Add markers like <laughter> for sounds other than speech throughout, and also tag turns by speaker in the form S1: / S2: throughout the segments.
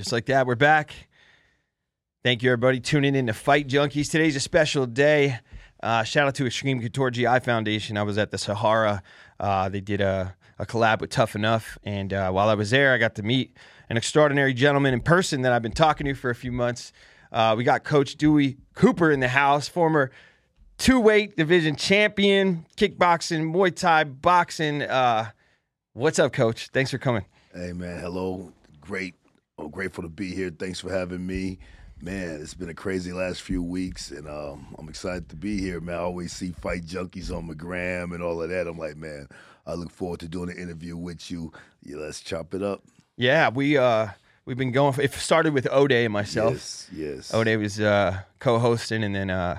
S1: Just like that, we're back. Thank you, everybody, tuning in to Fight Junkies. Today's a special day. Uh, shout out to Xtreme Couture GI Foundation. I was at the Sahara. Uh, they did a, a collab with Tough Enough. And uh, while I was there, I got to meet an extraordinary gentleman in person that I've been talking to for a few months. Uh, we got Coach Dewey Cooper in the house, former two weight division champion, kickboxing, Muay Thai, boxing. Uh, what's up, Coach? Thanks for coming.
S2: Hey, man. Hello. Great. I'm grateful to be here. Thanks for having me man, it's been a crazy last few weeks, and um, I'm excited to be here, man. I always see fight junkies on my gram and all of that. I'm like, man, I look forward to doing an interview with you. Yeah, let's chop it up.
S1: Yeah, we uh we've been going. For, it started with O'Day and myself.
S2: Yes, yes.
S1: O'Day was uh, co-hosting, and then uh,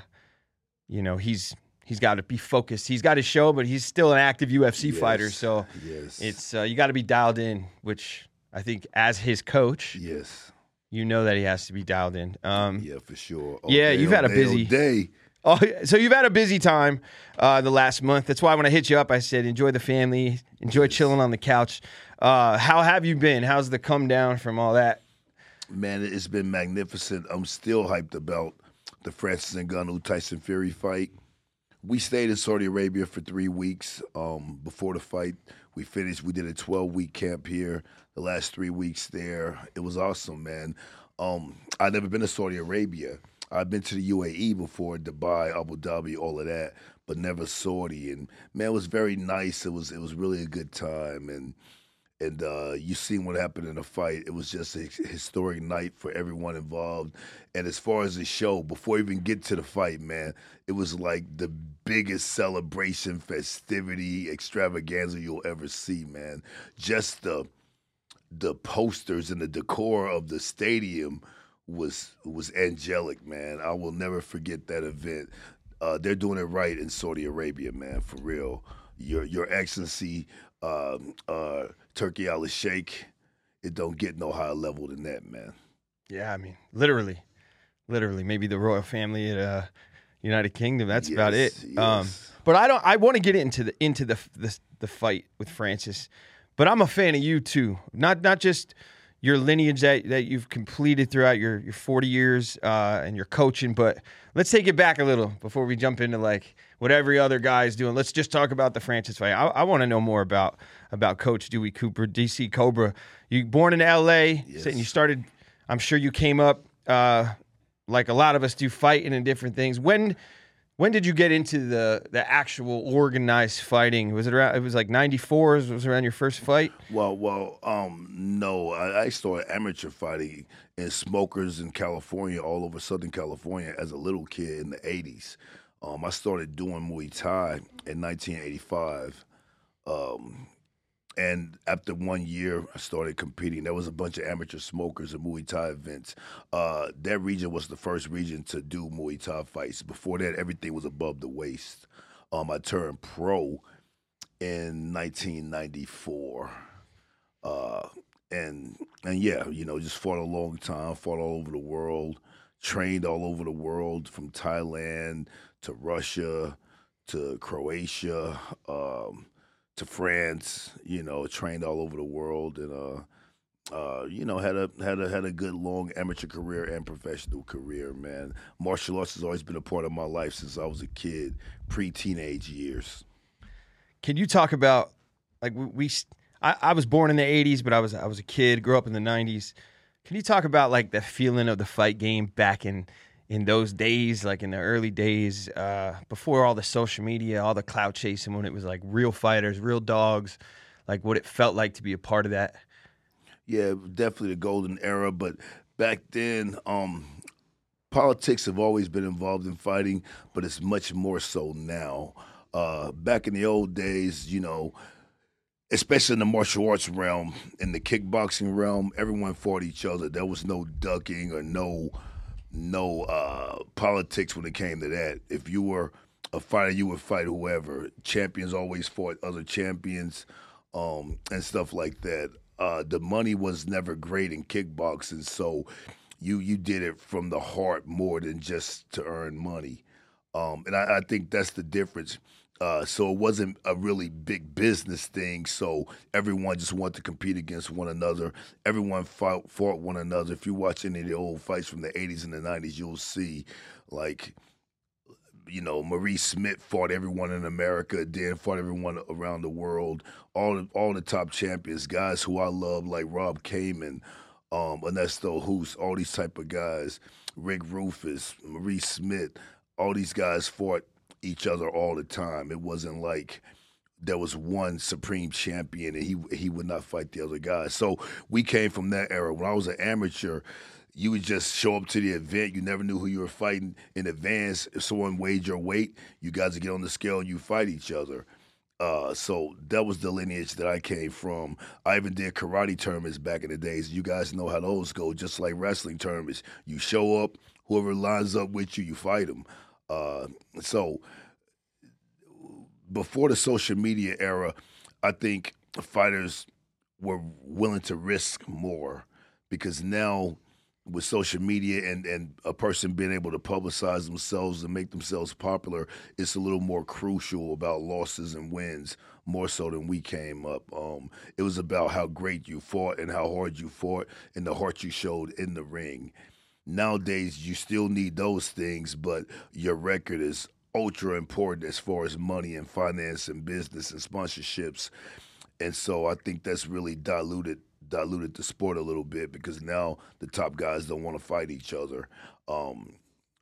S1: you know he's he's got to be focused. He's got his show, but he's still an active UFC
S2: yes,
S1: fighter. So
S2: yes.
S1: it's uh, you got to be dialed in, which I think as his coach,
S2: yes,
S1: you know that he has to be dialed in. Um,
S2: yeah, for sure.
S1: All yeah, day, you've had a busy
S2: day.
S1: Oh, so you've had a busy time uh, the last month. That's why when I hit you up, I said enjoy the family, enjoy yes. chilling on the couch. Uh, how have you been? How's the come down from all that?
S2: Man, it's been magnificent. I'm still hyped about the Francis Ngannou Tyson Fury fight. We stayed in Saudi Arabia for three weeks um, before the fight. We finished. We did a 12 week camp here the last three weeks there. It was awesome, man. Um, I've never been to Saudi Arabia. I've been to the UAE before, Dubai, Abu Dhabi, all of that, but never Saudi. And man, it was very nice. It was it was really a good time. And and uh, you seen what happened in the fight. It was just a historic night for everyone involved. And as far as the show, before even get to the fight, man, it was like the biggest celebration, festivity, extravaganza you'll ever see, man. Just the the posters and the decor of the stadium was was angelic, man. I will never forget that event. Uh, they're doing it right in Saudi Arabia, man, for real. Your Your Excellency, um, uh, Turki Al Sheikh, it don't get no higher level than that, man.
S1: Yeah, I mean, literally, literally, maybe the royal family at uh, United Kingdom. That's yes, about it.
S2: Yes.
S1: Um, but I don't. I want to get into the into the, the the fight with Francis. But I'm a fan of you too. Not not just your lineage that, that you've completed throughout your, your 40 years uh, and your coaching, but let's take it back a little before we jump into like what every other guy is doing. Let's just talk about the Francis fight. I, I want to know more about about Coach Dewey Cooper, DC Cobra. You born in LA, yes. and you started. I'm sure you came up uh, like a lot of us do, fighting and different things. When when did you get into the the actual organized fighting? Was it around? It was like '94. Was it around your first fight?
S2: Well, well, um, no. I, I, started amateur fighting in smokers in California, all over Southern California, as a little kid in the '80s. Um, I started doing Muay Thai in 1985. Um, and after one year, I started competing. There was a bunch of amateur smokers and Muay Thai events. Uh, that region was the first region to do Muay Thai fights. Before that, everything was above the waist. Um, I turned pro in 1994. Uh, and and yeah, you know, just fought a long time, fought all over the world, trained all over the world, from Thailand to Russia to Croatia. Um, to France, you know, trained all over the world and uh uh, you know, had a had a had a good long amateur career and professional career, man. Martial arts has always been a part of my life since I was a kid, pre-teenage years.
S1: Can you talk about like we, we I, I was born in the 80s, but I was I was a kid, grew up in the 90s. Can you talk about like the feeling of the fight game back in in those days, like in the early days, uh, before all the social media, all the clout chasing, when it was like real fighters, real dogs, like what it felt like to be a part of that?
S2: Yeah, definitely the golden era. But back then, um, politics have always been involved in fighting, but it's much more so now. Uh, back in the old days, you know, especially in the martial arts realm, in the kickboxing realm, everyone fought each other. There was no ducking or no no uh, politics when it came to that. If you were a fighter, you would fight whoever. Champions always fought other champions um, and stuff like that. Uh, the money was never great in kickboxing, so you you did it from the heart more than just to earn money. Um, and I, I, think that's the difference. Uh, so it wasn't a really big business thing. So everyone just wanted to compete against one another. Everyone fought, fought one another. If you watch any of the old fights from the 80s and the 90s, you'll see like you know, Maurice Smith fought everyone in America, Dan fought everyone around the world. All all the top champions, guys who I love, like Rob Kaman, um, Ernesto Hoost, all these type of guys, Rick Rufus, Maurice Smith, all these guys fought each other all the time. It wasn't like there was one supreme champion and he he would not fight the other guys. So we came from that era. When I was an amateur, you would just show up to the event. You never knew who you were fighting in advance. If someone weighed your weight, you guys would get on the scale and you fight each other. Uh, so that was the lineage that I came from. I even did karate tournaments back in the days. You guys know how those go, just like wrestling tournaments. You show up, whoever lines up with you, you fight them. Uh, so before the social media era, I think fighters were willing to risk more because now with social media and, and a person being able to publicize themselves and make themselves popular, it's a little more crucial about losses and wins, more so than we came up. Um, it was about how great you fought and how hard you fought and the heart you showed in the ring. Nowadays, you still need those things, but your record is ultra important as far as money and finance and business and sponsorships. And so I think that's really diluted diluted the sport a little bit because now the top guys don't want to fight each other um,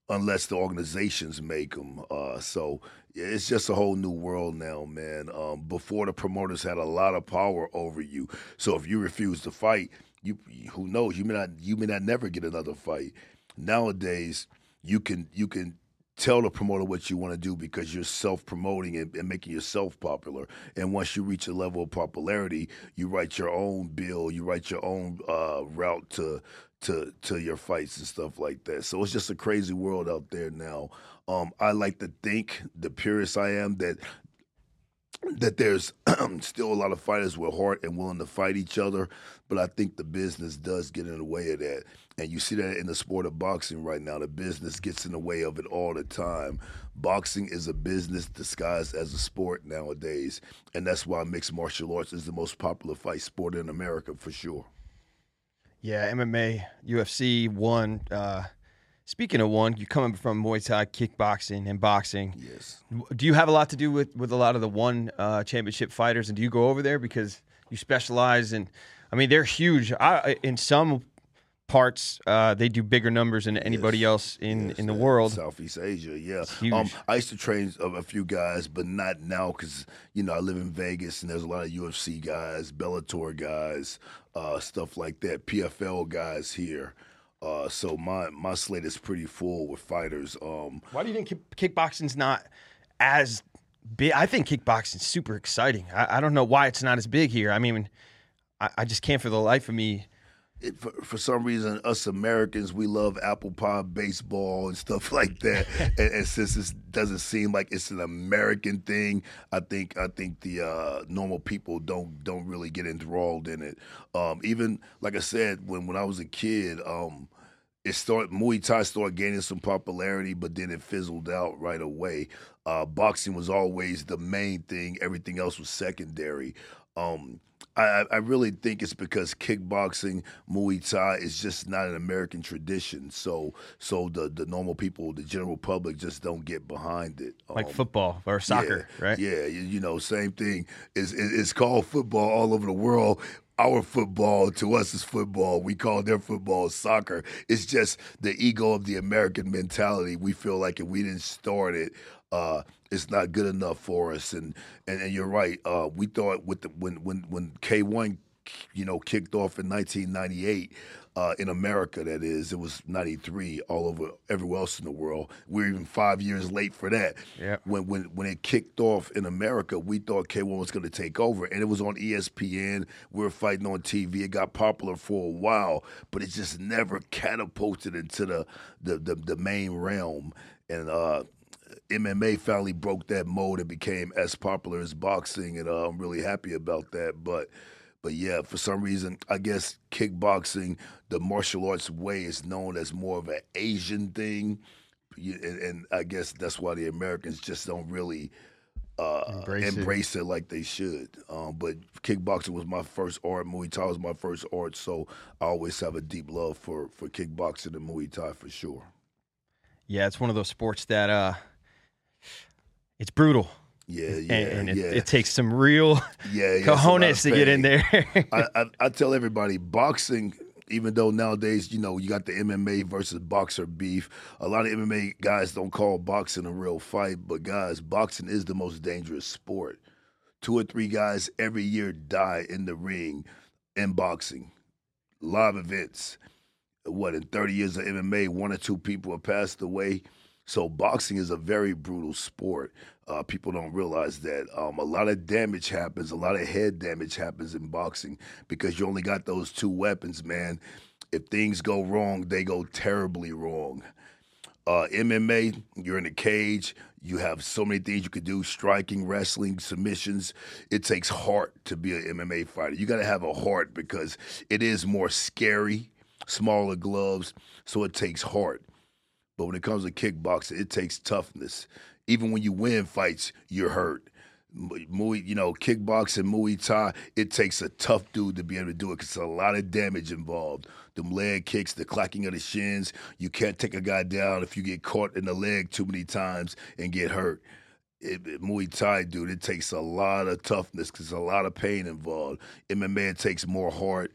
S2: unless the organizations make them. Uh, so it's just a whole new world now, man. Um, before the promoters had a lot of power over you, so if you refuse to fight, you who knows you may not you may not never get another fight. Nowadays, you can you can tell the promoter what you want to do because you're self promoting and, and, making yourself popular. And once you reach a level of popularity, you write your own bill, you write your own uh, route to to to your fights and stuff like that. So it's just a crazy world out there now. Um, I like to think, the purist I am, that that there's <clears throat> still a lot of fighters with heart and willing to fight each other, but I think the business does get in the way of that. And you see that in the sport of boxing right now. The business gets in the way of it all the time. Boxing is a business disguised as a sport nowadays. And that's why mixed martial arts is the most popular fight sport in America for sure.
S1: Yeah, MMA, UFC, one. Uh, speaking of one, you're coming from Muay Thai, kickboxing, and boxing.
S2: Yes.
S1: Do you have a lot to do with, with a lot of the one uh, championship fighters? And do you go over there because you specialize in? I mean, they're huge. I, in some parts, uh, they do bigger numbers than anybody
S2: yes.
S1: else in,
S2: yes.
S1: in the world.
S2: Southeast Asia, yeah.
S1: Um,
S2: I used to train a, a few guys, but not now because you know I live in Vegas and there's a lot of UFC guys, Bellator guys, uh, stuff like that, PFL guys here. Uh, so my my slate is pretty full with fighters. Um,
S1: Why do you think kickboxing's not as big? I think kickboxing's super exciting. I, I don't know why it's not as big here. I mean, I, I just can't for the life of me
S2: for, for, some reason, us Americans, we love apple pie baseball and stuff <laughs> like that. <laughs> and, and, since it doesn't seem like it's an American thing, I think I think the uh, normal people don't don't really get enthralled in it. Um, even like I said, when when I was a kid, um, it started Muay Thai started gaining some popularity, but then it fizzled out right away. Uh, boxing was always the main thing; everything else was secondary. Um, I, I really think it's because kickboxing, Muay Thai is just not an American tradition. So so the the normal people, the general public, just don't get behind it.
S1: Like um, football or soccer,
S2: yeah,
S1: right?
S2: Yeah, you, you, know, same thing. It's, it's called football all over the world. Our football to us is football. We call their football soccer. It's just the ego of the American mentality. We feel like if we didn't start it, uh, it's not good enough for us. And and, and you're right. Uh, we thought with the when when when K one, you know, kicked off in 1998. Uh, in America, that is, it was '93 all over everywhere else in the world. We're even five years late for that.
S1: Yeah.
S2: When when when it kicked off in America, we thought K1 was going to take over, and it was on ESPN. We were fighting on TV. It got popular for a while, but it just never catapulted into the the the, the main realm. And uh, MMA finally broke that mold and became as popular as boxing, and uh, I'm really happy about that. But but yeah, for some reason, I guess kickboxing, the martial arts way, is known as more of an Asian thing, and, and I guess that's why the Americans just don't really uh,
S1: Embrace
S2: embrace,
S1: it.
S2: it. like they should. Um, but kickboxing was my first art. Muay Thai was my first art. So I always have a deep love for for kickboxing and Muay Thai for sure.
S1: Yeah, it's one of those sports that uh, it's brutal,
S2: Yeah, yeah,
S1: and, and it,
S2: yeah.
S1: it takes some real <laughs>
S2: yeah, yeah, it's a lot of
S1: cojones to get in there. <laughs>
S2: I, I, I tell <laughs> everybody, boxing, even though nowadays, you know, you got the MMA versus boxer beef, a lot of MMA guys don't call boxing a real fight, but guys, boxing is the most dangerous sport. Two or three guys every year die in the ring in boxing. Live events. What, in 30 years of MMA, one or two people have passed away. So boxing is a very brutal sport. Uh, people don't realize that um, a lot of damage happens, a lot of head damage happens in boxing because you only got those two weapons, man. If things go wrong, they go terribly wrong. Uh, MMA, you're in a cage. You have so many things you could do: striking, wrestling, submissions. It takes heart to be an MMA fighter. You got to have a heart because it is more scary, smaller gloves, so it takes heart. But when it comes to kickboxing, it takes toughness. Even when you win fights, you're hurt. Muay, you know, kickboxing, Muay Thai, it takes a tough dude to be able to do it because a lot of damage involved. Them leg kicks, the clacking of the shins. You can't take a guy down if you get caught in the leg too many times and get hurt. It, it- Muay Thai, dude, it takes a lot of toughness because a lot of pain involved. MMA, it takes more heart.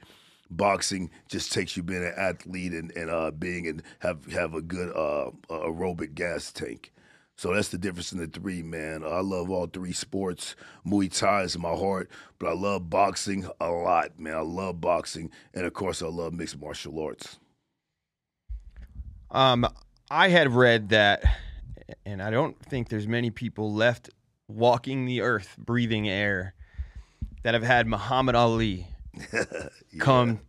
S2: Boxing just takes you being an athlete and, and uh, being and have have a good uh, aerobic gas tank. So that's the difference in the three, man. I love all three sports. Muay Thai is my heart, but I love boxing a lot, man. I love boxing, and of course, I love mixed martial arts.
S1: Um, I had read that, and I don't think there's many people left walking the earth, breathing air, that have had Muhammad Ali <laughs> come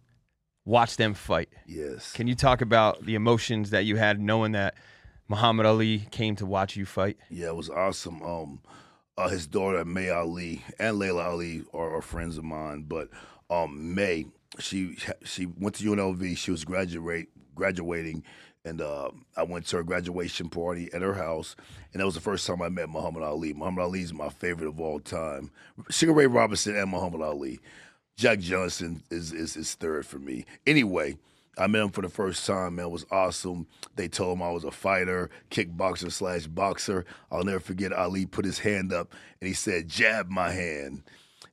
S1: watch them fight.
S2: Yes.
S1: Can you talk about the emotions that you had knowing that Muhammad Ali came to watch you fight?
S2: Yeah, it was awesome. Um, uh, his daughter May Ali and Laila Ali are, are friends of mine, but um, May she she went to UNLV. She was graduate graduating, and uh, I went to her graduation party at her house, and that was the first time I met Muhammad Ali. Muhammad Ali is my favorite of all time. Sugar Ray Robinson and Muhammad Ali. Jack Johnson is is, is third for me. Anyway. I met him for the first time, man. It was awesome. They told him I was a fighter, kickboxer slash boxer. I'll never forget Ali put his hand up and he said, jab my hand.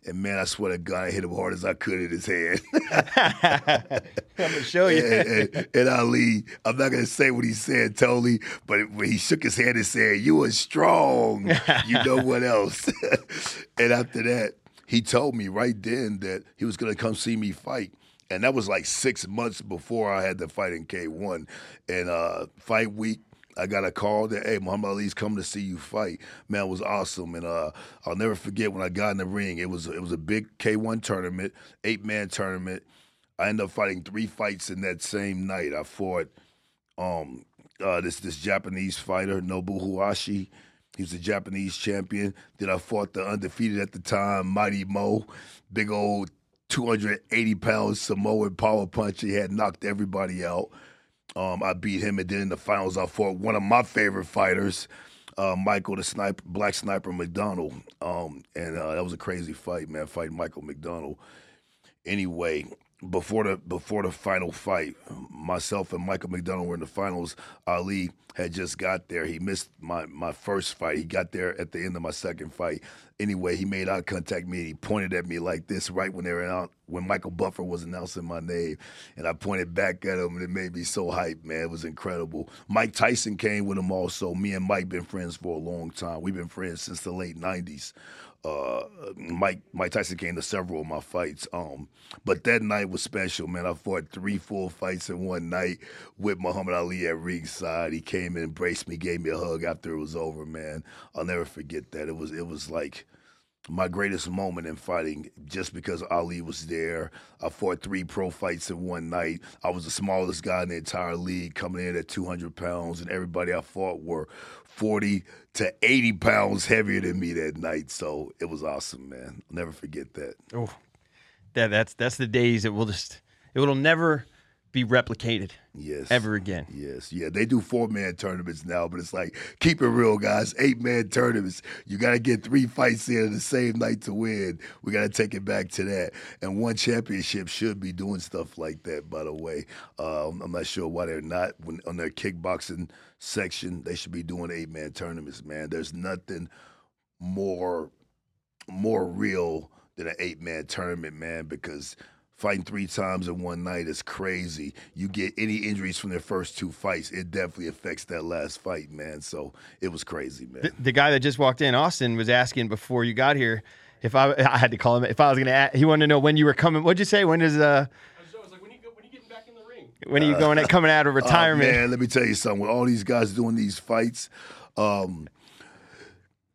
S2: And man, I swear to God, I hit him hard as I could in his hand. <laughs>
S1: I'm gonna show you.
S2: and, and- and Ali, I'm not gonna say what he said totally, but when he shook his hand and said, "You were strong," you know what else? <laughs> and after that, he told me right then that he was gonna come see me fight. And that was like six months before I had the fight in K1. And uh, fight week, I got a call that, hey, Muhammad Ali's coming to see you fight. Man, it was awesome. And uh, I'll never forget when I got in the ring. It was it was a big K1 tournament, eight man tournament. I ended up fighting three fights in that same night. I fought um, uh, this this Japanese fighter, Nobu Hayashi. He was a Japanese champion. Then I fought the undefeated at the time, Mighty Mo, big old 280 pound Samoan power punch. He had knocked everybody out. Um, I beat him, and then in the finals, I fought one of my favorite fighters, uh, Michael the sniper, Black Sniper McDonald. Um, and uh, that was a crazy fight, man. Fighting Michael McDonald. Anyway, before the before the final fight, myself and Michael McDonald were in the finals. Ali had just got there. He missed my my first fight. He got there at the end of my second fight. Anyway, he made eye contact me and he pointed at me like this right when they were out when Michael Buffer was announcing my name. And I pointed back at him and it made me so hyped, man. It was incredible. Mike Tyson came with him also. Me and Mike been friends for a long time. We've been friends since the late nineties Mike Mike Tyson came to several of my fights. Um, but that night was special, man. I fought three full fights in one night with Muhammad Ali at ringside. He came and embraced me, gave me a hug after it was over, man. I'll never forget that. It was it was like my greatest moment in fighting just because Ali was there. I fought three pro fights in one night. I was the smallest guy in the entire league coming in at 200 pounds, and everybody I fought were 40 to 80 pounds heavier than me that night. So it was awesome, man. I'll never forget that.
S1: Oh, that that's that's the days that will just it will never be replicated
S2: Yes.
S1: ever again.
S2: Yes, yeah, they do four man tournaments now, but it's like keep it real, guys. Eight man tournaments. You got to get three fights in the same night to win. We got to take it back to that. And one championship should be doing stuff like that. By the way, um, I'm not sure why they're not when on their kickboxing section. They should be doing eight man tournaments. Man, there's nothing more more real than an eight man tournament, man, because fighting three times in one night is crazy. You get any injuries from their first two fights, it definitely affects that last fight, man. So it was crazy, man.
S1: The, the guy that just walked in, Austin, was asking before you got here if I I had to call him if I was gonna. Ask, he wanted to know when you were coming. What'd you say? When is uh
S3: I was like, when you go, when you getting back in the ring?
S1: when are you going at coming out of <laughs>
S2: Oh,
S1: retirement?
S2: man, let me tell you something. With all these guys doing these fights, um,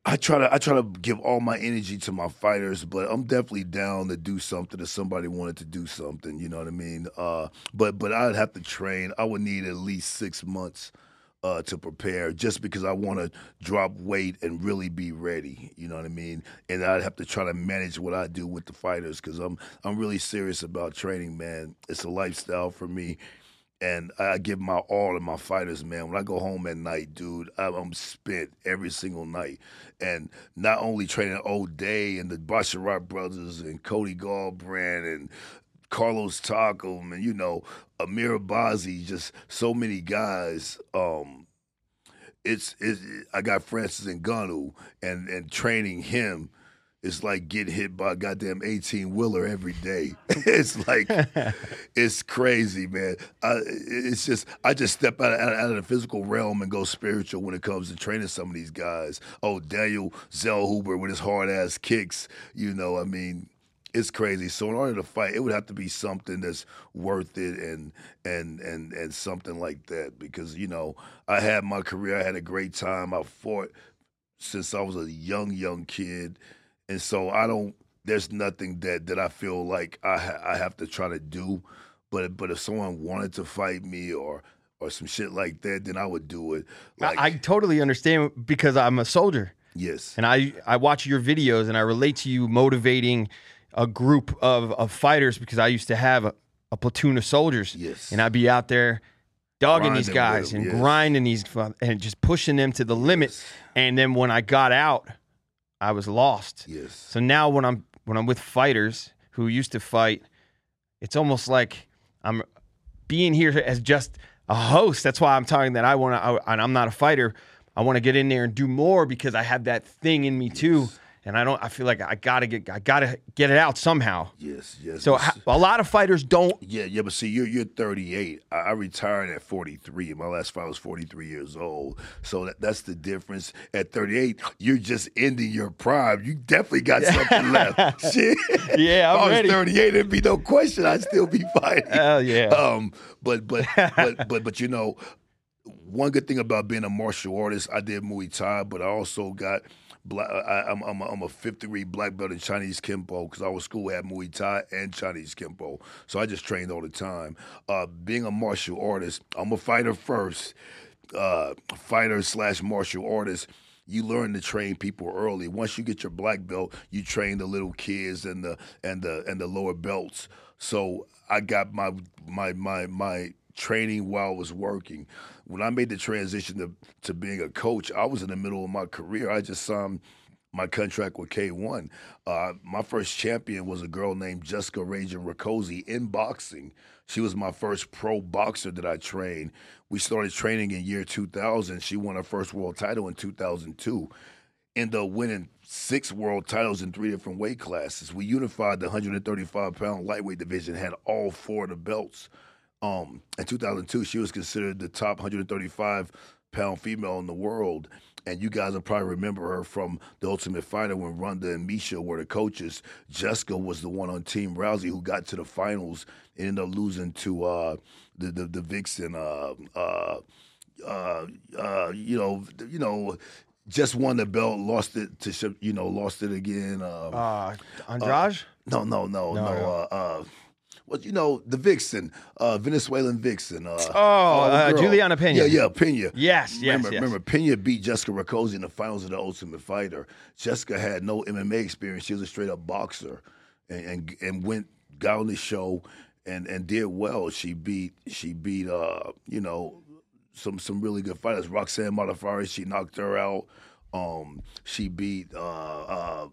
S2: I try to I try to give all my energy to my fighters, but I'm definitely down to do something if somebody wanted to do something. You know what I mean? Uh, but but I'd have to train. I would need at least six months. Uh, to prepare, just because I want to drop weight and really be ready, you know what I mean. And I'd have to try to manage what I do with the fighters because I'm I'm really serious about training, man. It's a lifestyle for me and I give my all to my fighters, man. When I go home at night, dude, I'm, spent every single night, and not only training O'Day and the Basharat brothers and Cody Garbrandt and Carlos Taco and you know Amir Albazi, just so many guys. Um, it's, it's I got Francis Ngannou and and training him. It's like getting hit by a goddamn 18 wheeler every day. <laughs> <laughs> it's like it's crazy, man. I, it's just I just step out of, out of the physical realm and go spiritual when it comes to training some of these guys. Oh, Daniel Zellhuber with his hard ass kicks. You know, I mean, it's crazy. So in order to fight, it would have to be something that's worth it and and and and something like that. Because you know, I had my career. I had a great time. I fought since I was a young young kid, and so I don't. There's nothing that that I feel like I ha- I have to try to do. But but if someone wanted to fight me or or some shit like that, then I would do it. Like
S1: I, I totally understand because I'm a soldier
S2: yes,
S1: and I I watch your videos and I relate to you motivating a group of, of fighters because I used to have a, a platoon of soldiers.
S2: Yes.
S1: And I'd be out there dogging these
S2: Grinding with
S1: guys
S2: them,
S1: and
S2: yes.
S1: grinding these and just pushing them to the limit.
S2: Yes.
S1: And then when I got out, I was lost.
S2: yes,
S1: So now when I'm when I'm with fighters who used to fight, it's almost like I'm being here as just a host. That's why I'm talking that I want to, and I'm not a fighter. I want to get in there and do more because I have that thing in me too, and I don't. I feel like I gotta get, I gotta get it out somehow.
S2: yes, yes.
S1: So ha- a lot of fighters don't.
S2: Yeah, yeah, but see, you're you're 38. I, I retired at 43. My last fight was 43 years old. So that, that's the difference. At 38, you're just ending your prime. You definitely got <laughs> something left. Shit.
S1: Yeah, I'm
S2: if I was
S1: ready.
S2: 38, there'd be no question. I'd still be <laughs> fighting.
S1: Hell yeah.
S2: Um, but but but but but you know, one good thing about being a martial artist, I did Muay Thai, but I also got. Black, I, I'm I'm a, I'm a fifth degree black belt in Chinese Kempo because our school had Muay Thai and Chinese Kempo, so I just trained all the time. Uh, being a martial artist, I'm a fighter first, uh, fighter slash martial artist. You learn to train people early. Once you get your black belt, you train the little kids and the and the and the lower belts. So I got my my my my training while I was working. When I made the transition to, to being a coach, I was in the middle of my career. I just signed my contract with K1. Uh, my first champion was a girl named Jessica Ranger Rakoczy in boxing. She was my first pro boxer that I trained. We started training in year 2000. She won her first world title in 2002 ended up winning six world titles in three different weight classes. We unified the 135 pound lightweight division, had all four of the belts. Um, in 2002, she was considered the top 135 pound female in the world. And you guys will probably remember her from The Ultimate Fighter when Ronda and Miesha were the coaches. Jessica was the one on Team Rousey who got to the finals and ended up losing to uh, the, the the Vixen. Uh, uh, uh, uh, you know, you know, just won the belt, lost it to you know, lost it again. Um,
S1: Uh, Andrade.
S2: no, no, no, no.
S1: no.
S2: Well, you know, the Vixen, uh, Venezuelan Vixen. Uh,
S1: Oh, uh. Juliana Pena.
S2: Yeah, yeah, Pena.
S1: yes, yes,
S2: remember,
S1: yes.
S2: remember, Pena beat Jessica Rakoczy in the finals of the Ultimate Fighter. Jessica had no MMA experience; she was a straight up boxer, and and, and went got on the show and and did well. She beat she beat uh you know some some really good fighters. Roxanne Modafferi, she knocked her out. Um, she beat uh, uh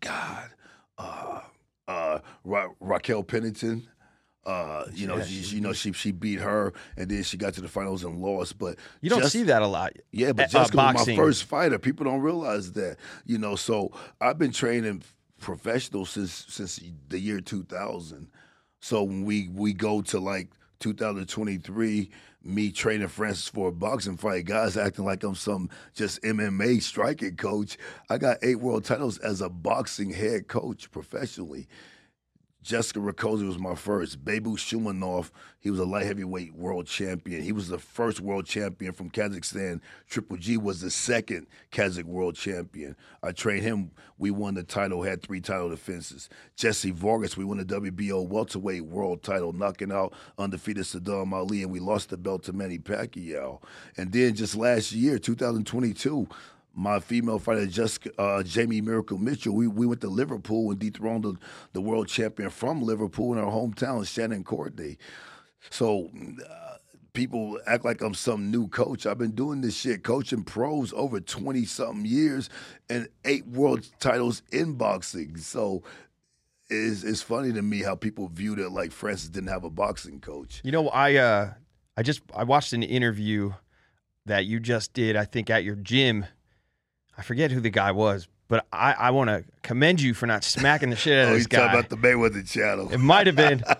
S2: God, uh, uh, Ra- Raquel Pennington. Uh, you know,
S1: Yeah,
S2: she,
S1: she
S2: you know, she she beat her, and then she got to the finals and lost. But
S1: You don't
S2: just-
S1: see that a lot.
S2: yeah,
S1: Uh,
S2: but Jessica was my first fighter. People don't realize that. You know, so I've been training professional since since the year 2000. So when we we go to like 2023, me training Francis for a boxing fight, guys acting like I'm some just MMA striking coach. I got eight world titles as a boxing head coach professionally. Jessica Rakoczy was my first. Babu Shumenov, he was a light heavyweight world champion. He was the first world champion from Kazakhstan. Triple G was the second Kazakh world champion. I trained him. We won the title, had three title defenses. Jesse Vargas, we won the WBO welterweight world title, knocking out undefeated Sadam Ali, and we lost the belt to Manny Pacquiao. And then just last year, 2022, my female fighter, Jessica, uh, Jamie Miracle Mitchell, we, we went to Liverpool and dethroned the, the world champion from Liverpool in our hometown, Shannon Courtney. So uh, people act like I'm some new coach. I've been doing this shit, coaching pros over 20 something years and eight world titles in boxing. So it's, it's funny to me how people viewed it like Francis didn't have a boxing coach.
S1: You know, I uh, I just I watched an interview that you just did. I think at your gym. I forget who the guy was, but I, I want to commend you for not smacking the shit out <laughs>
S2: Oh,
S1: of this
S2: talking
S1: guy.
S2: about the Mayweather channel.
S1: It might have been. <laughs>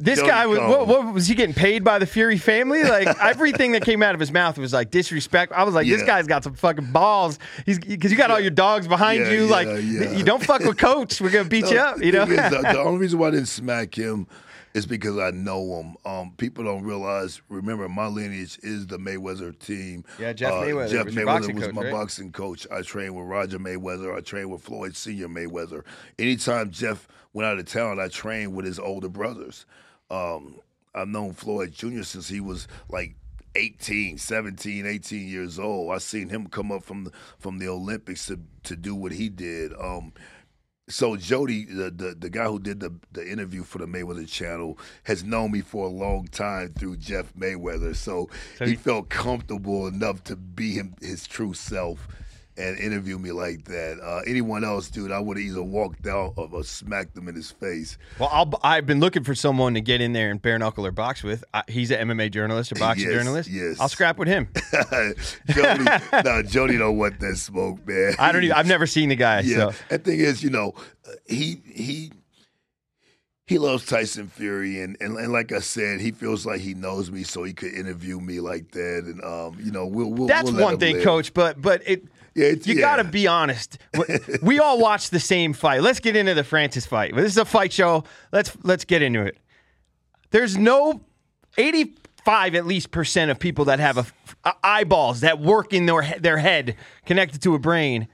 S1: This
S2: Jody
S1: guy was what, what was he getting paid by the Fury family? Like <laughs> everything that came out of his mouth was like disrespect. I was like, this guy's got some fucking balls. He's because you got all your dogs behind
S2: Yeah,
S1: you.
S2: yeah,
S1: like
S2: yeah.
S1: you don't fuck with coach. We're gonna beat you up. You know.
S2: the, the only reason why I didn't smack him is because I know him. Um, people don't realize. Remember, my lineage is the Mayweather team.
S1: Yeah, Jeff
S2: Uh,
S1: Mayweather
S2: Jeff
S1: was
S2: Mayweather was
S1: coach,
S2: my
S1: right?
S2: boxing coach. I trained with Roger Mayweather. I trained with Floyd Senior Mayweather. Anytime Jeff went out of town, I trained with his older brothers. Um, I've known Floyd Jr. since he was like 18, 17, 18 years old. I seen him come up from the, from the Olympics to, to do what he did. Um, so Jody, the, the the guy who did the the interview for the Mayweather channel, has known me for a long time through Jeff Mayweather. So,
S1: So
S2: he
S1: you-
S2: felt comfortable enough to be him his true self and interview me like that. Uh, anyone else, dude, I would have either walked out or smacked him in his face.
S1: Well, I'll, I've been looking for someone to get in there and bare knuckle or box with. I, he's an MMA journalist, a boxing
S2: Yes,
S1: journalist.
S2: yes.
S1: I'll scrap with him. <laughs>
S2: Jody, <laughs> no, Jody don't want that smoke, man.
S1: I don't even. I've never seen the guy.
S2: Yeah.
S1: So
S2: And thing is, you know, he he he loves Tyson Fury, and, and and like I said, he feels like he knows me, so he could interview me like that, and um, you know, we'll we'll.
S1: that's
S2: we'll
S1: one thing,
S2: live.
S1: coach. But but it.
S2: Yeah,
S1: you
S2: yeah.
S1: got to be honest. We- we all watched the same fight. Let's get into the Francis fight. This is a fight show. Let's let's get into it. There's no 85 at least percent of people that have a, a- eyeballs that work in their their head connected to a brain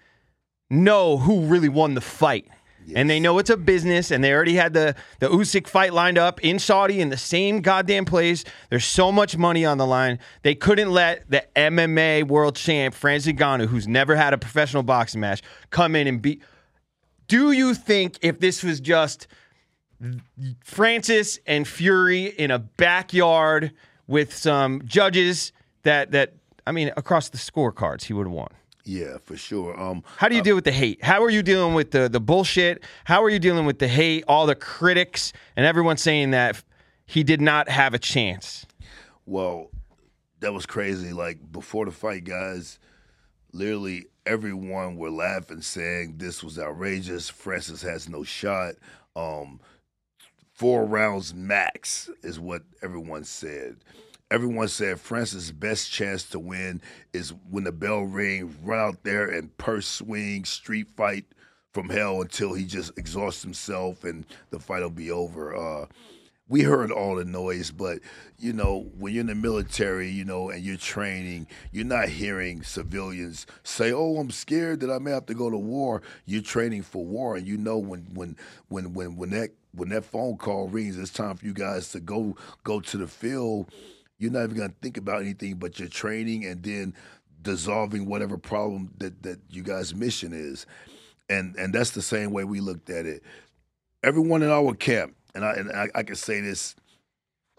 S1: know who really won the fight. And they know it's a business, and they already had the the Usyk fight lined up in Saudi in the same goddamn place. There's so much money on the line. They couldn't let the MMA world champ Francis Ngannou, who's never had a professional boxing match, come in and beat. Do you think if this was just Francis and Fury in a backyard with some judges that that I mean across the scorecards, he would have won?
S2: Yeah, for sure. Um,
S1: How do you deal with the hate? How are you dealing with the the bullshit? How are you dealing with the hate? All the critics and everyone saying that he did not have a chance.
S2: Well, that was crazy. Like before the fight, guys, literally everyone were laughing, saying this was outrageous. Francis has no shot. Um, four rounds max is what everyone said. Everyone said Francis' best chance to win is when the bell rings, run out there and purse swing, street fight from hell until he just exhausts himself and the fight will be over. Uh, we heard all the noise, but you know, when you're in the military, you know, and you're training, you're not hearing civilians say, "Oh, I'm scared that I may have to go to war." You're training for war, and you know when when when when when that when that phone call rings, it's time for you guys to go go to the field. You're not even gonna think about anything but your training, and then dissolving whatever problem that that you guys' mission is, and and that's the same way we looked at it everyone in our camp, and I and I, I can say this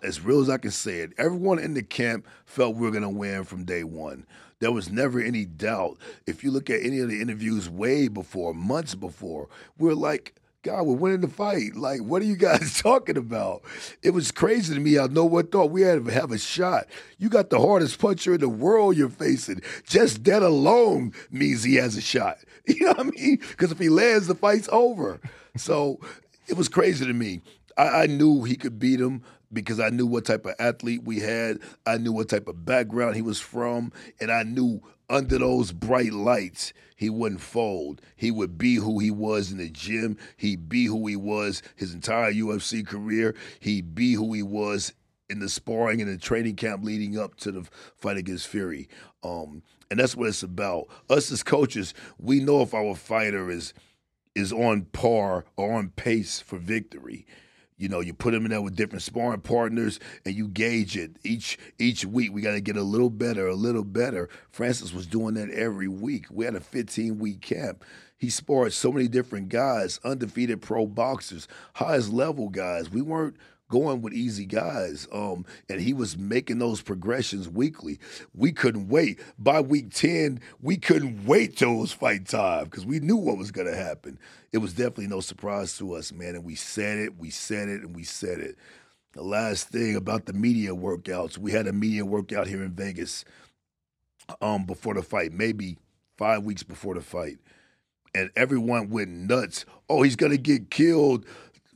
S2: as real as I can say it. Everyone in the camp felt we were gonna win from day one. There was never any doubt. If you look at any of the interviews way before, months before, we are like, God, we're winning the fight. Like, what are you guys <laughs> talking about? It was crazy to me. I know what thought we had to have a shot. You got the hardest puncher in the world you're facing. Just that alone means he has a shot. <laughs> You know what I mean? Because if he lands, the fight's over. So it was crazy to me. I, I knew he could beat him because I knew what type of athlete we had. I knew what type of background he was from, and I knew under those bright lights, he wouldn't fold. He would be who he was in the gym. He'd be who he was his entire UFC career. He'd be who he was in the sparring and the training camp leading up to the fight against Fury. Um, and that's what it's about. Us as coaches, we know if our fighter is is on par or on pace for victory. You know, you put him in there with different sparring partners, and you gauge it each each week. We got to get a little better, a little better. Francis was doing that every week. We had a 15 week camp. He sparred so many different guys, undefeated pro boxers, highest level guys. We weren't going with easy guys. Um, and he was making those progressions weekly. We couldn't wait. By week 10, we couldn't wait till it was fight time because we knew what was going to happen. It was definitely no surprise to us, man. And we said it, we said it, and we said it. The last thing about the media workouts, we had a media workout here in Vegas um, before the fight, maybe five weeks before the fight. And everyone went nuts. Oh, he's going to get killed.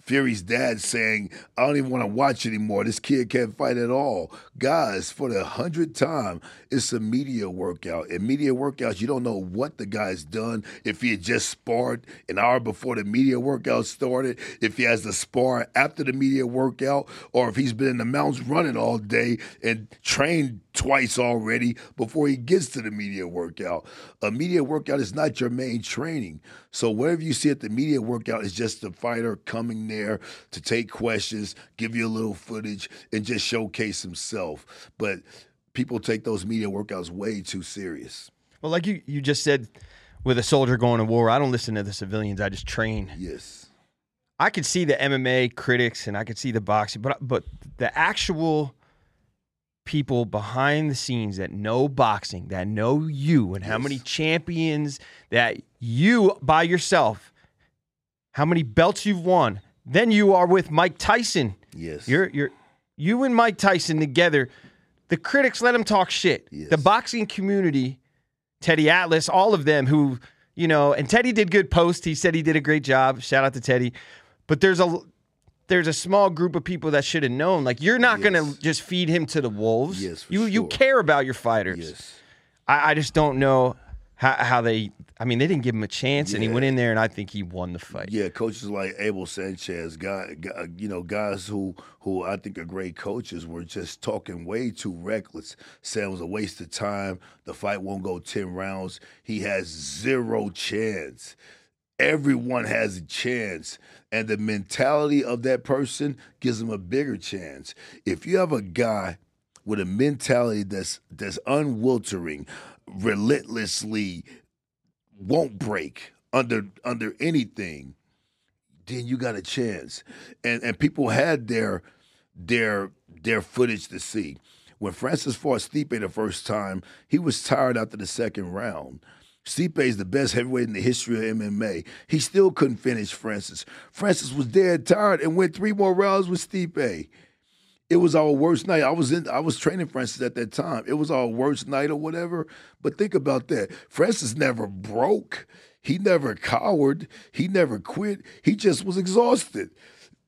S2: Fury's dad saying, I don't even want to watch anymore. This kid can't fight at all. Guys, for the hundredth time, it's a media workout. In media workouts, you don't know what the guy's done. If he had just sparred an hour before the media workout started, if he has to spar after the media workout, or if he's been in the mountains running all day and trained twice already before he gets to the media workout. A media workout is not your main training. So whatever you see at the media workout is just the fighter coming there to take questions, give you a little footage, and just showcase himself. But people take those media workouts way too serious.
S1: Well, like you, you just said, with a soldier going to war, I don't listen to the civilians. I just train.
S2: Yes.
S1: I could see the MMA critics and I could see the boxing, but but the actual people behind the scenes that know boxing, that know you, and how many champions that you by yourself, how many belts you've won. Then you are with Mike Tyson.
S2: Yes.
S1: You're you're you and Mike Tyson together. The critics let him talk shit.
S2: Yes.
S1: The boxing community, Teddy Atlas, all of them who, you know, and Teddy did good post. He said he did a great job. Shout out to Teddy. But there's a there's a small group of people that should have known. Like you're not
S2: Yes.
S1: gonna just feed him to the wolves.
S2: Yes,
S1: you you care about your fighters.
S2: Yes.
S1: I, I just don't know how, how they. I mean, they didn't give him a chance, and he went in there, and I think he won the fight.
S2: Yeah, coaches like Abel Sanchez, guy, guy, you know, guys who who I think are great coaches were just talking way too reckless, saying it was a waste of time. The fight won't go ten rounds. He has zero chance. Everyone has a chance, and the mentality of that person gives them a bigger chance. If you have a guy with a mentality that's that's unwiltering, relentlessly won't break under under anything, then you got a chance. And and people had their their their footage to see. When Francis fought Stipe the first time, he was tired after the second round. Stipe is the best heavyweight in the history of MMA. He still couldn't finish Francis. Francis was dead tired and went three more rounds with Stipe. It was our worst night. I was in I was training Francis at that time. It was our worst night or whatever. But think about that. Francis never broke. He never cowered. He never quit. He just was exhausted.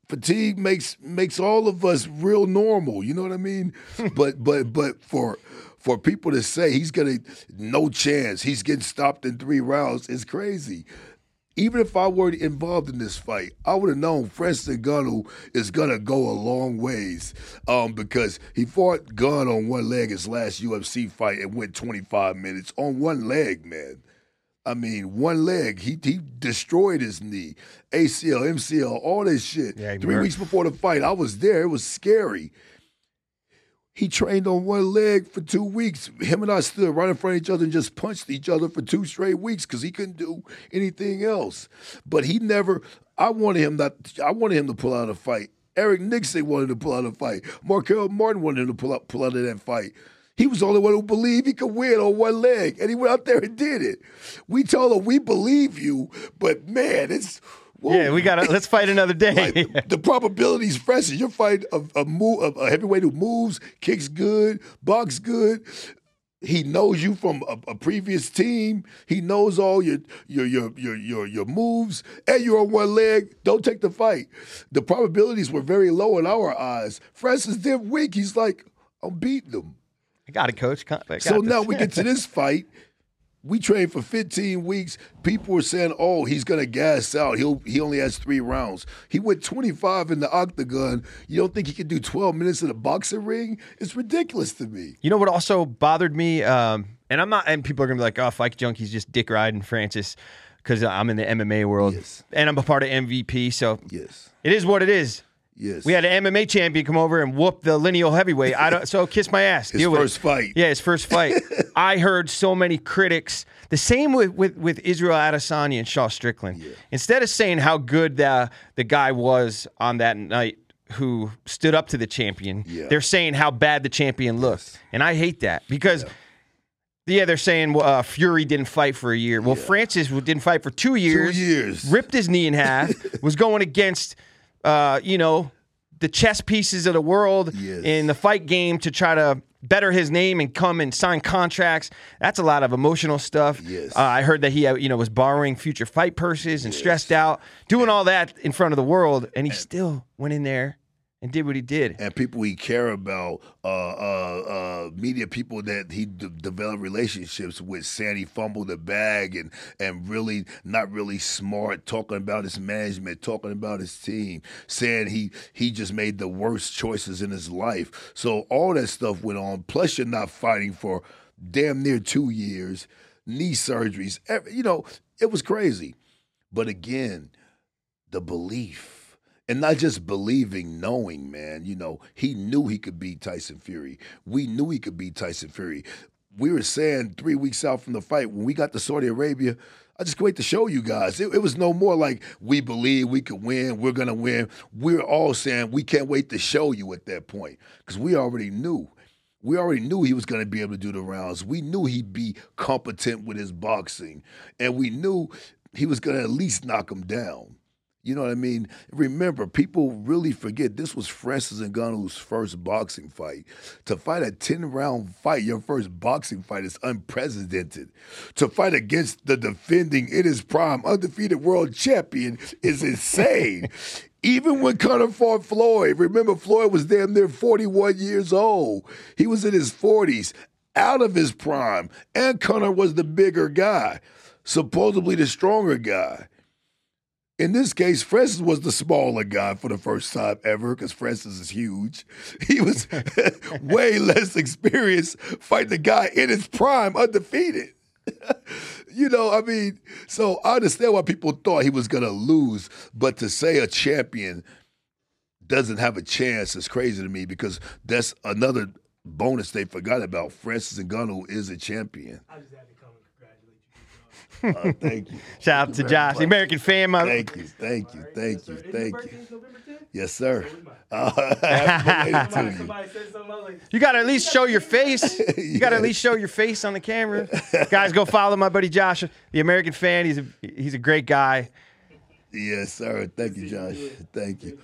S2: Fatigue makes makes all of us real normal. You know what I mean? <laughs> but but but for for people to say he's gonna no chance, he's getting stopped in three rounds is crazy. Even if I weren't involved in this fight, I would have known Francis Ngannou is gonna go a long ways, um, because he fought Gane on one leg his last UFC fight and went 25 minutes on one leg, man. I mean, one leg. He he destroyed his knee, ACL, MCL, all this shit.
S1: Yeah,
S2: Three
S1: mur-
S2: weeks before the fight, I was there. It was scary. He trained on one leg for two weeks. Him and I stood right in front of each other and just punched each other for two straight weeks because he couldn't do anything else. But he never. I wanted him not. I wanted him to pull out a fight Eric Nicksick wanted to pull out a fight. Markel Martin wanted to pull out pull out of that fight. He was the only one who believed he could win on one leg, and he went out there and did it. We told him we believe you, but man, it's whoa.
S1: Yeah, we got to let's fight another day.
S2: Like, <laughs> the probabilities fresh. You're fighting a, a move a heavyweight who moves, kicks good, box good. He knows you from a, a, previous team. He knows all your your your your your your moves, and you're on one leg. Don't take the fight. The probabilities were very low in our eyes. Francis did weak. He's like, I'm beating him.
S1: I got it, coach. Got
S2: so
S1: this.
S2: now we get to this fight. We trained for 15 weeks. People were saying, "Oh, he's gonna gas out. He'll he only has three rounds. He went 25 in the octagon. You don't think he can do 12 minutes in a boxing ring? It's ridiculous to me."
S1: You know what also bothered me? Um, and I'm not. And people are gonna be like, "Oh, Fight Junkie's just dick riding Francis," because I'm in the MMA world
S2: Yes.
S1: and I'm a part of MVP. So
S2: Yes.
S1: it is what it is.
S2: Yes.
S1: We had an MMA champion come over and whoop the lineal heavyweight. I don't. So kiss my ass. <laughs>
S2: his
S1: Deal with it.
S2: first fight.
S1: Yeah, his first fight. <laughs> I heard so many critics. The same with, with, with Israel Adesanya and Sean Strickland. Instead of saying how good the the guy was on that night, who stood up to the champion,
S2: Yeah.
S1: they're saying how bad the champion looked, and I hate that because. Yeah, they're saying uh, Fury didn't fight for a year. Well, Francis didn't fight for two years.
S2: Two years.
S1: Ripped his knee in half. <laughs> was going against, uh, you know, the chess pieces of the world
S2: Yes.
S1: in the fight game to try to better his name and come and sign contracts. That's a lot of emotional stuff.
S2: Yes.
S1: Uh, I heard that he, uh, you know, was borrowing future fight purses and stressed out, doing all that in front of the world, and he still went in there and did what he did.
S2: and people he care about, uh, uh, uh, media people that he d- developed relationships with, he fumbled the bag and and really not really smart, talking about his management, talking about his team, saying he he just made the worst choices in his life. So all that stuff went on. Plus, you're not fighting for damn near two years, knee surgeries. every- You know, it was crazy. But again, the belief. And not just believing, knowing, man. You know, he knew he could beat Tyson Fury. We knew he could beat Tyson Fury. We were saying three weeks out from the fight, when we got to Saudi Arabia, I just can't wait to show you guys. It, it was no more like we believe we could win, we're gonna win. We're all saying we can't wait to show you at that point. Because we already knew. We already knew he was to be able to do the rounds. We knew he'd be competent with his boxing. And we knew he was to at least knock him down. You know what I mean? Remember, people really forget this was Francis Ngannou's first boxing fight. To fight a 10 round fight, your first boxing fight is unprecedented. To fight against the defending in his prime undefeated world champion is insane. <laughs> Even when Conor fought Floyd, remember Floyd was damn near 41 years old. He was in his 40s, out of his prime, and Conor was the bigger guy, supposedly the stronger guy. In this case, Francis was the smaller guy for the first time ever because Francis is huge. <laughs> He was <laughs> way less experienced fighting the guy in his prime, undefeated. <laughs> you know, I mean, so I understand why people thought he was going to lose, but to say a champion doesn't have a chance is crazy to me because that's another bonus they forgot about. Francis Ngannou is a champion.
S3: I just had to come and congratulate you.
S2: Uh, thank you. <laughs>
S1: Shout out to Josh, the American fan. My,
S2: Thank you, thank you, thank you,
S3: And your
S2: thank you.
S3: birthday's November 10th?
S2: Yes, sir.
S3: So is mine.
S2: Uh,
S3: Somebody,
S2: to you.
S3: somebody said something, I was like,
S1: You got to at least show your face. You got to at least show your face on the camera. <laughs> Guys, go follow my buddy Josh, the American fan. He's a he's a great guy.
S2: Yes, sir. Thank you, Josh. Thank you.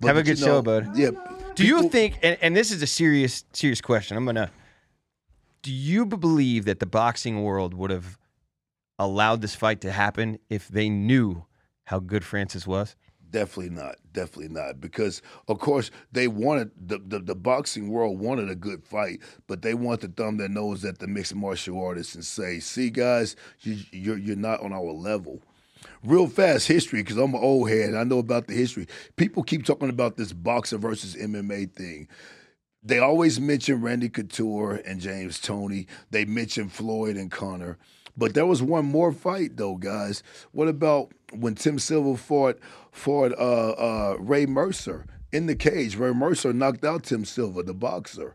S2: But,
S1: Have a good
S2: you
S1: show,
S2: know,
S1: bud.
S2: Yeah.
S1: Do you think, and, and this is a serious, serious question. I'm gonna. Do you believe that the boxing world would have allowed this fight to happen if they knew how good Francis was?
S2: Definitely not. Definitely not. Because of course they wanted the, the the boxing world wanted a good fight, but they want the thumb that knows that the mixed martial artists and say, "See, guys, you, you're you're not on our level." Real fast history, because I'm an old head. I know about the history. People keep talking about this boxer versus MMA thing. They always mention Randy Couture and James Toney. They mention Floyd and Conor. But there was one more fight though, guys. What about when Tim Sylvia fought fought uh, uh, Ray Mercer in the cage? Ray Mercer knocked out Tim Sylvia, the boxer.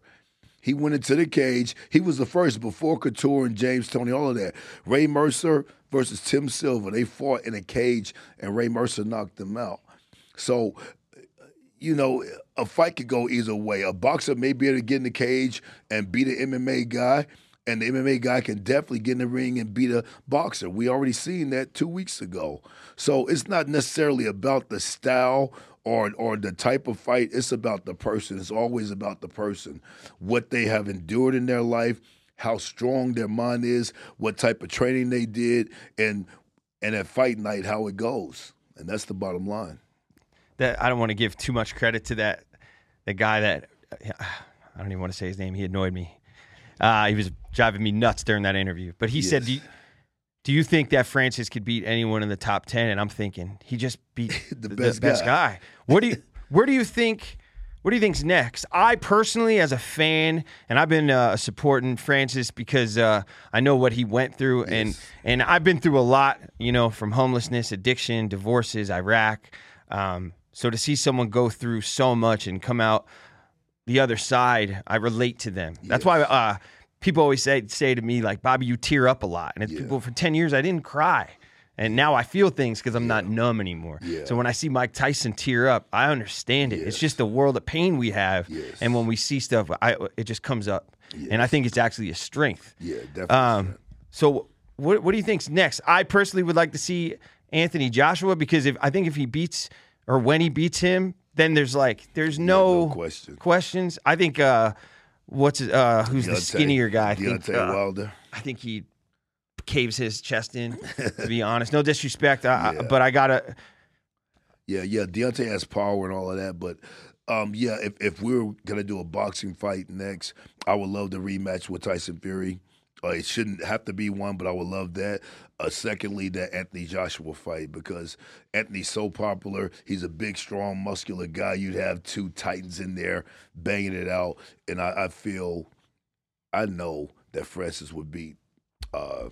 S2: He went into the cage. He was the first before Couture and James Toney, all of that. Ray Mercer versus Tim Sylvia. They fought in a cage, and Ray Mercer knocked them out. So you know, a fight could go either way. A boxer may be able to get in the cage and beat an MMA guy, and the MMA guy can definitely get in the ring and beat a boxer. We already seen that two weeks ago. So it's not necessarily about the style or or the type of fight. It's about the person. It's always about the person, what they have endured in their life, how strong their mind is, what type of training they did, and and at fight night how it goes. And that's the bottom line.
S1: that I don't want to give too much credit to that the guy that <sighs> I don't even want to say his name. He annoyed me. Uh, he was driving me nuts during that interview. But he said, do you, "Do you think that Francis could beat anyone in the top 10? And I'm thinking he just beat <laughs>
S2: The
S1: the,
S2: best guy.
S1: guy. What do you <laughs> where do you think what do you think's next? I personally, as a fan, and I've been uh, supporting Francis because uh, I know what he went through, and
S2: Yes.
S1: and I've been through a lot, you know, from homelessness, addiction, divorces, Iraq. Um, so to see someone go through so much and come out the other side, I relate to them. That's why uh, people always say say to me like, "Bobby, you tear up a lot," and it's
S2: Yeah.
S1: people for ten years I didn't cry, and now I feel things because I'm not numb anymore.
S2: Yeah.
S1: So when I see Mike Tyson tear up, I understand it. It's just the world of pain we have,
S2: Yes.
S1: and when we see stuff, I it just comes up, and I think it's actually a strength.
S2: Yeah, definitely.
S1: Um, so what what do you think's next? I personally would like to see Anthony Joshua because if I think if he beats or when he beats him, then there's like there's no,
S2: no question.
S1: questions. I think uh, what's his- uh, who's the skinnier guy? I think
S2: Deontay
S1: uh,
S2: Wilder.
S1: I think he caves his chest in. to be <laughs> honest, no disrespect, I, I- but I gotta.
S2: Yeah, yeah. Deontay has power and all of that, but um, yeah, if if we are gonna do a boxing fight next, I would love the rematch with Tyson Fury. Uh, it shouldn't have to be one, but I would love that. Uh, secondly, that Anthony Joshua fight because Anthony's so popular. He's a big, strong, muscular guy. You'd have two titans in there banging it out, and I, I feel, I know that Francis would beat uh,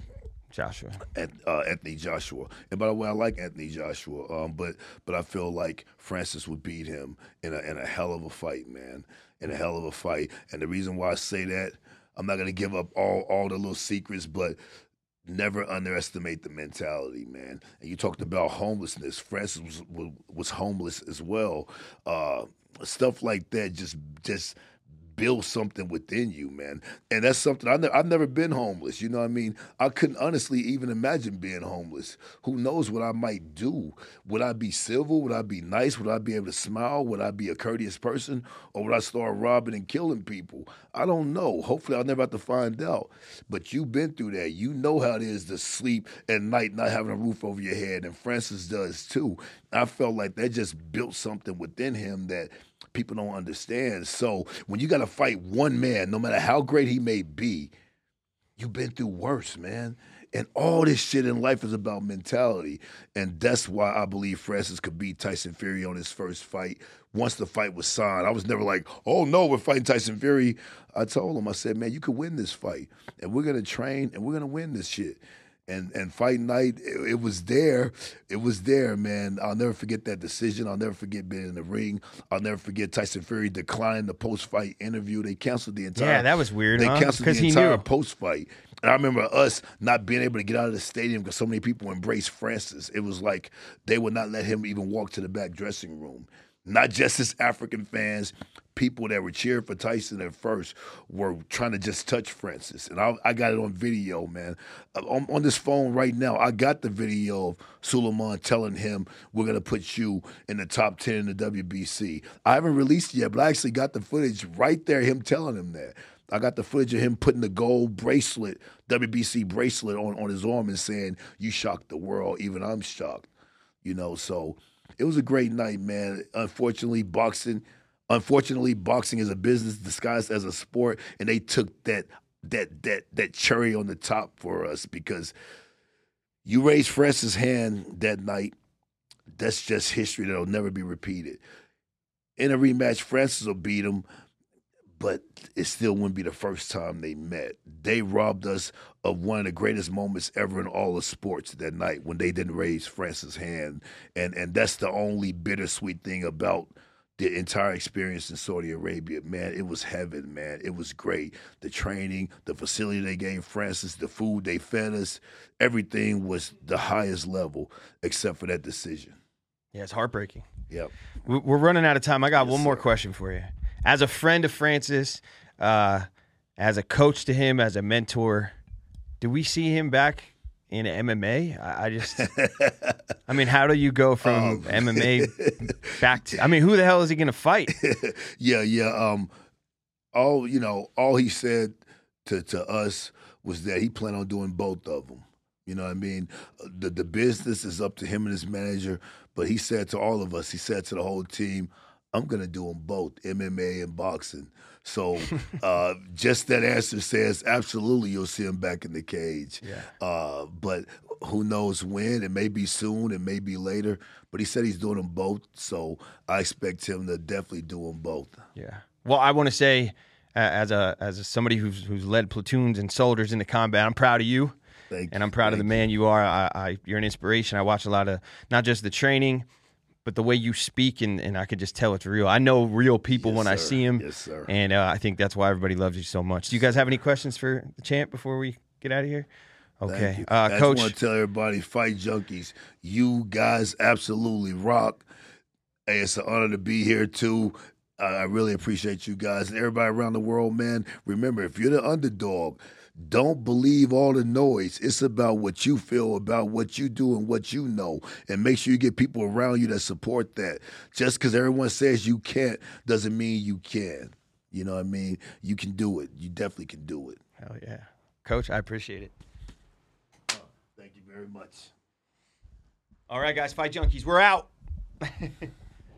S1: Joshua.
S2: Uh, Anthony Joshua. And by the way, I like Anthony Joshua, um, but but I feel like Francis would beat him in a in a hell of a fight, man, in a hell of a fight. And the reason why I say that, I'm not gonna give up all all the little secrets, but never underestimate the mentality, man. And you talked about homelessness. Francis was was, homeless as well. Uh, stuff like that just just build something within you, man. And that's something I ne- I've never been homeless. You know what I mean? I couldn't honestly even imagine being homeless. Who knows what I might do? Would I be civil? Would I be nice? Would I be able to smile? Would I be a courteous person? Or would I start robbing and killing people? I don't know. Hopefully, I'll never have to find out. But you've been through that. You know how it is to sleep at night not having a roof over your head. And Francis does too. I felt like that just built something within him that people don't understand. So when you got to fight one man, no matter how great he may be, you've been through worse, man. And all this shit in life is about mentality. And that's why I believe Francis could beat Tyson Fury on his first fight. Once the fight was signed, I was never like, oh no, we're fighting Tyson Fury. I told him, I said, man, you could win this fight. And we're going to train and we're going to win this shit and and fight night it, it was there it was there man. I'll never forget that decision. I'll never forget being in the ring. I'll never forget tyson fury declining the post-fight interview. They canceled the entire
S1: Yeah, that was weird.
S2: they
S1: huh?
S2: canceled the
S1: he
S2: entire post-fight. And i remember us not being able to get out of the stadium because so many people embraced francis. It was like they would not let him even walk to the back dressing room not just his African fans, people that were cheering for Tyson at first were trying to just touch Francis. And I, I got it on video, man. Uh, On, on this phone right now, I got the video of Sulaiman telling him, We're going to put you in the top 10 in the WBC. I haven't released it yet, but I actually got the footage right there, him telling him that. I got the footage of him putting the gold bracelet, WBC bracelet on, on his arm and saying, You shocked the world. Even I'm shocked. You know, so it was a great night, man. Unfortunately, boxing, unfortunately, boxing is a business disguised as a sport, and they took that that that that cherry on the top for us because you raised Francis' hand that night. That's just history that'll never be repeated. In a rematch, Francis will beat him, but it still wouldn't be the first time they met. They robbed us of one of the greatest moments ever in all of sports that night when they didn't raise Francis' hand. And and that's the only bittersweet thing about the entire experience in Saudi Arabia. Man, it was heaven, man. It was great. The training, the facility they gave Francis, the food they fed us, everything was the highest level except for that decision.
S1: Yeah, it's heartbreaking.
S2: Yep.
S1: We- We're running out of time. I got one more question for you. As a friend of Francis, uh, as a coach to him, as a mentor, do we see him back in MMA? I, I just, <laughs> I mean, how do you go from MMA <laughs> back to? I mean, who the hell is he going to fight? <laughs>
S2: yeah, yeah. Um, all you know, all he said to to us was that he planned on doing both of them. You know what I mean? The the business is up to him and his manager, but he said to all of us, he said to the whole team, "I'm gonna do them both, MMA and boxing." So, <laughs> uh, just that answer says absolutely you'll see him back in the cage.
S1: Yeah.
S2: Uh, but who knows when? It may be soon, it may be later. But he said he's doing them both, so I expect him to definitely do them both.
S1: Yeah. Well, I want to say, uh, as a as a, somebody who's who's led platoons and soldiers into combat, I'm proud of you,
S2: Thank you. and.
S1: I'm proud of the man you are. I, I you're an inspiration. I watch a lot of not just the training, but the way you speak, and, and I could just tell it's real. I know real people
S2: Yes,
S1: when I see them,
S2: Yes, sir.
S1: and uh, I think that's why everybody loves you so much. Do you guys have any questions for the champ before we get out of here? Okay, uh,
S2: I just
S1: coach.
S2: want to tell everybody, fight junkies, you guys absolutely rock. Hey, it's an honor to be here too. I really appreciate you guys and everybody around the world, man. Remember, if you're the underdog, don't believe all the noise. It's about what you feel, about what you do, and what you know. And make sure you get people around you that support that. Just because everyone says you can't doesn't mean you can. You know what I mean? You can do it. You definitely can do it.
S1: Hell yeah, coach. I appreciate it.
S2: Thank you very much.
S1: All right, guys, fight junkies. We're out. <laughs>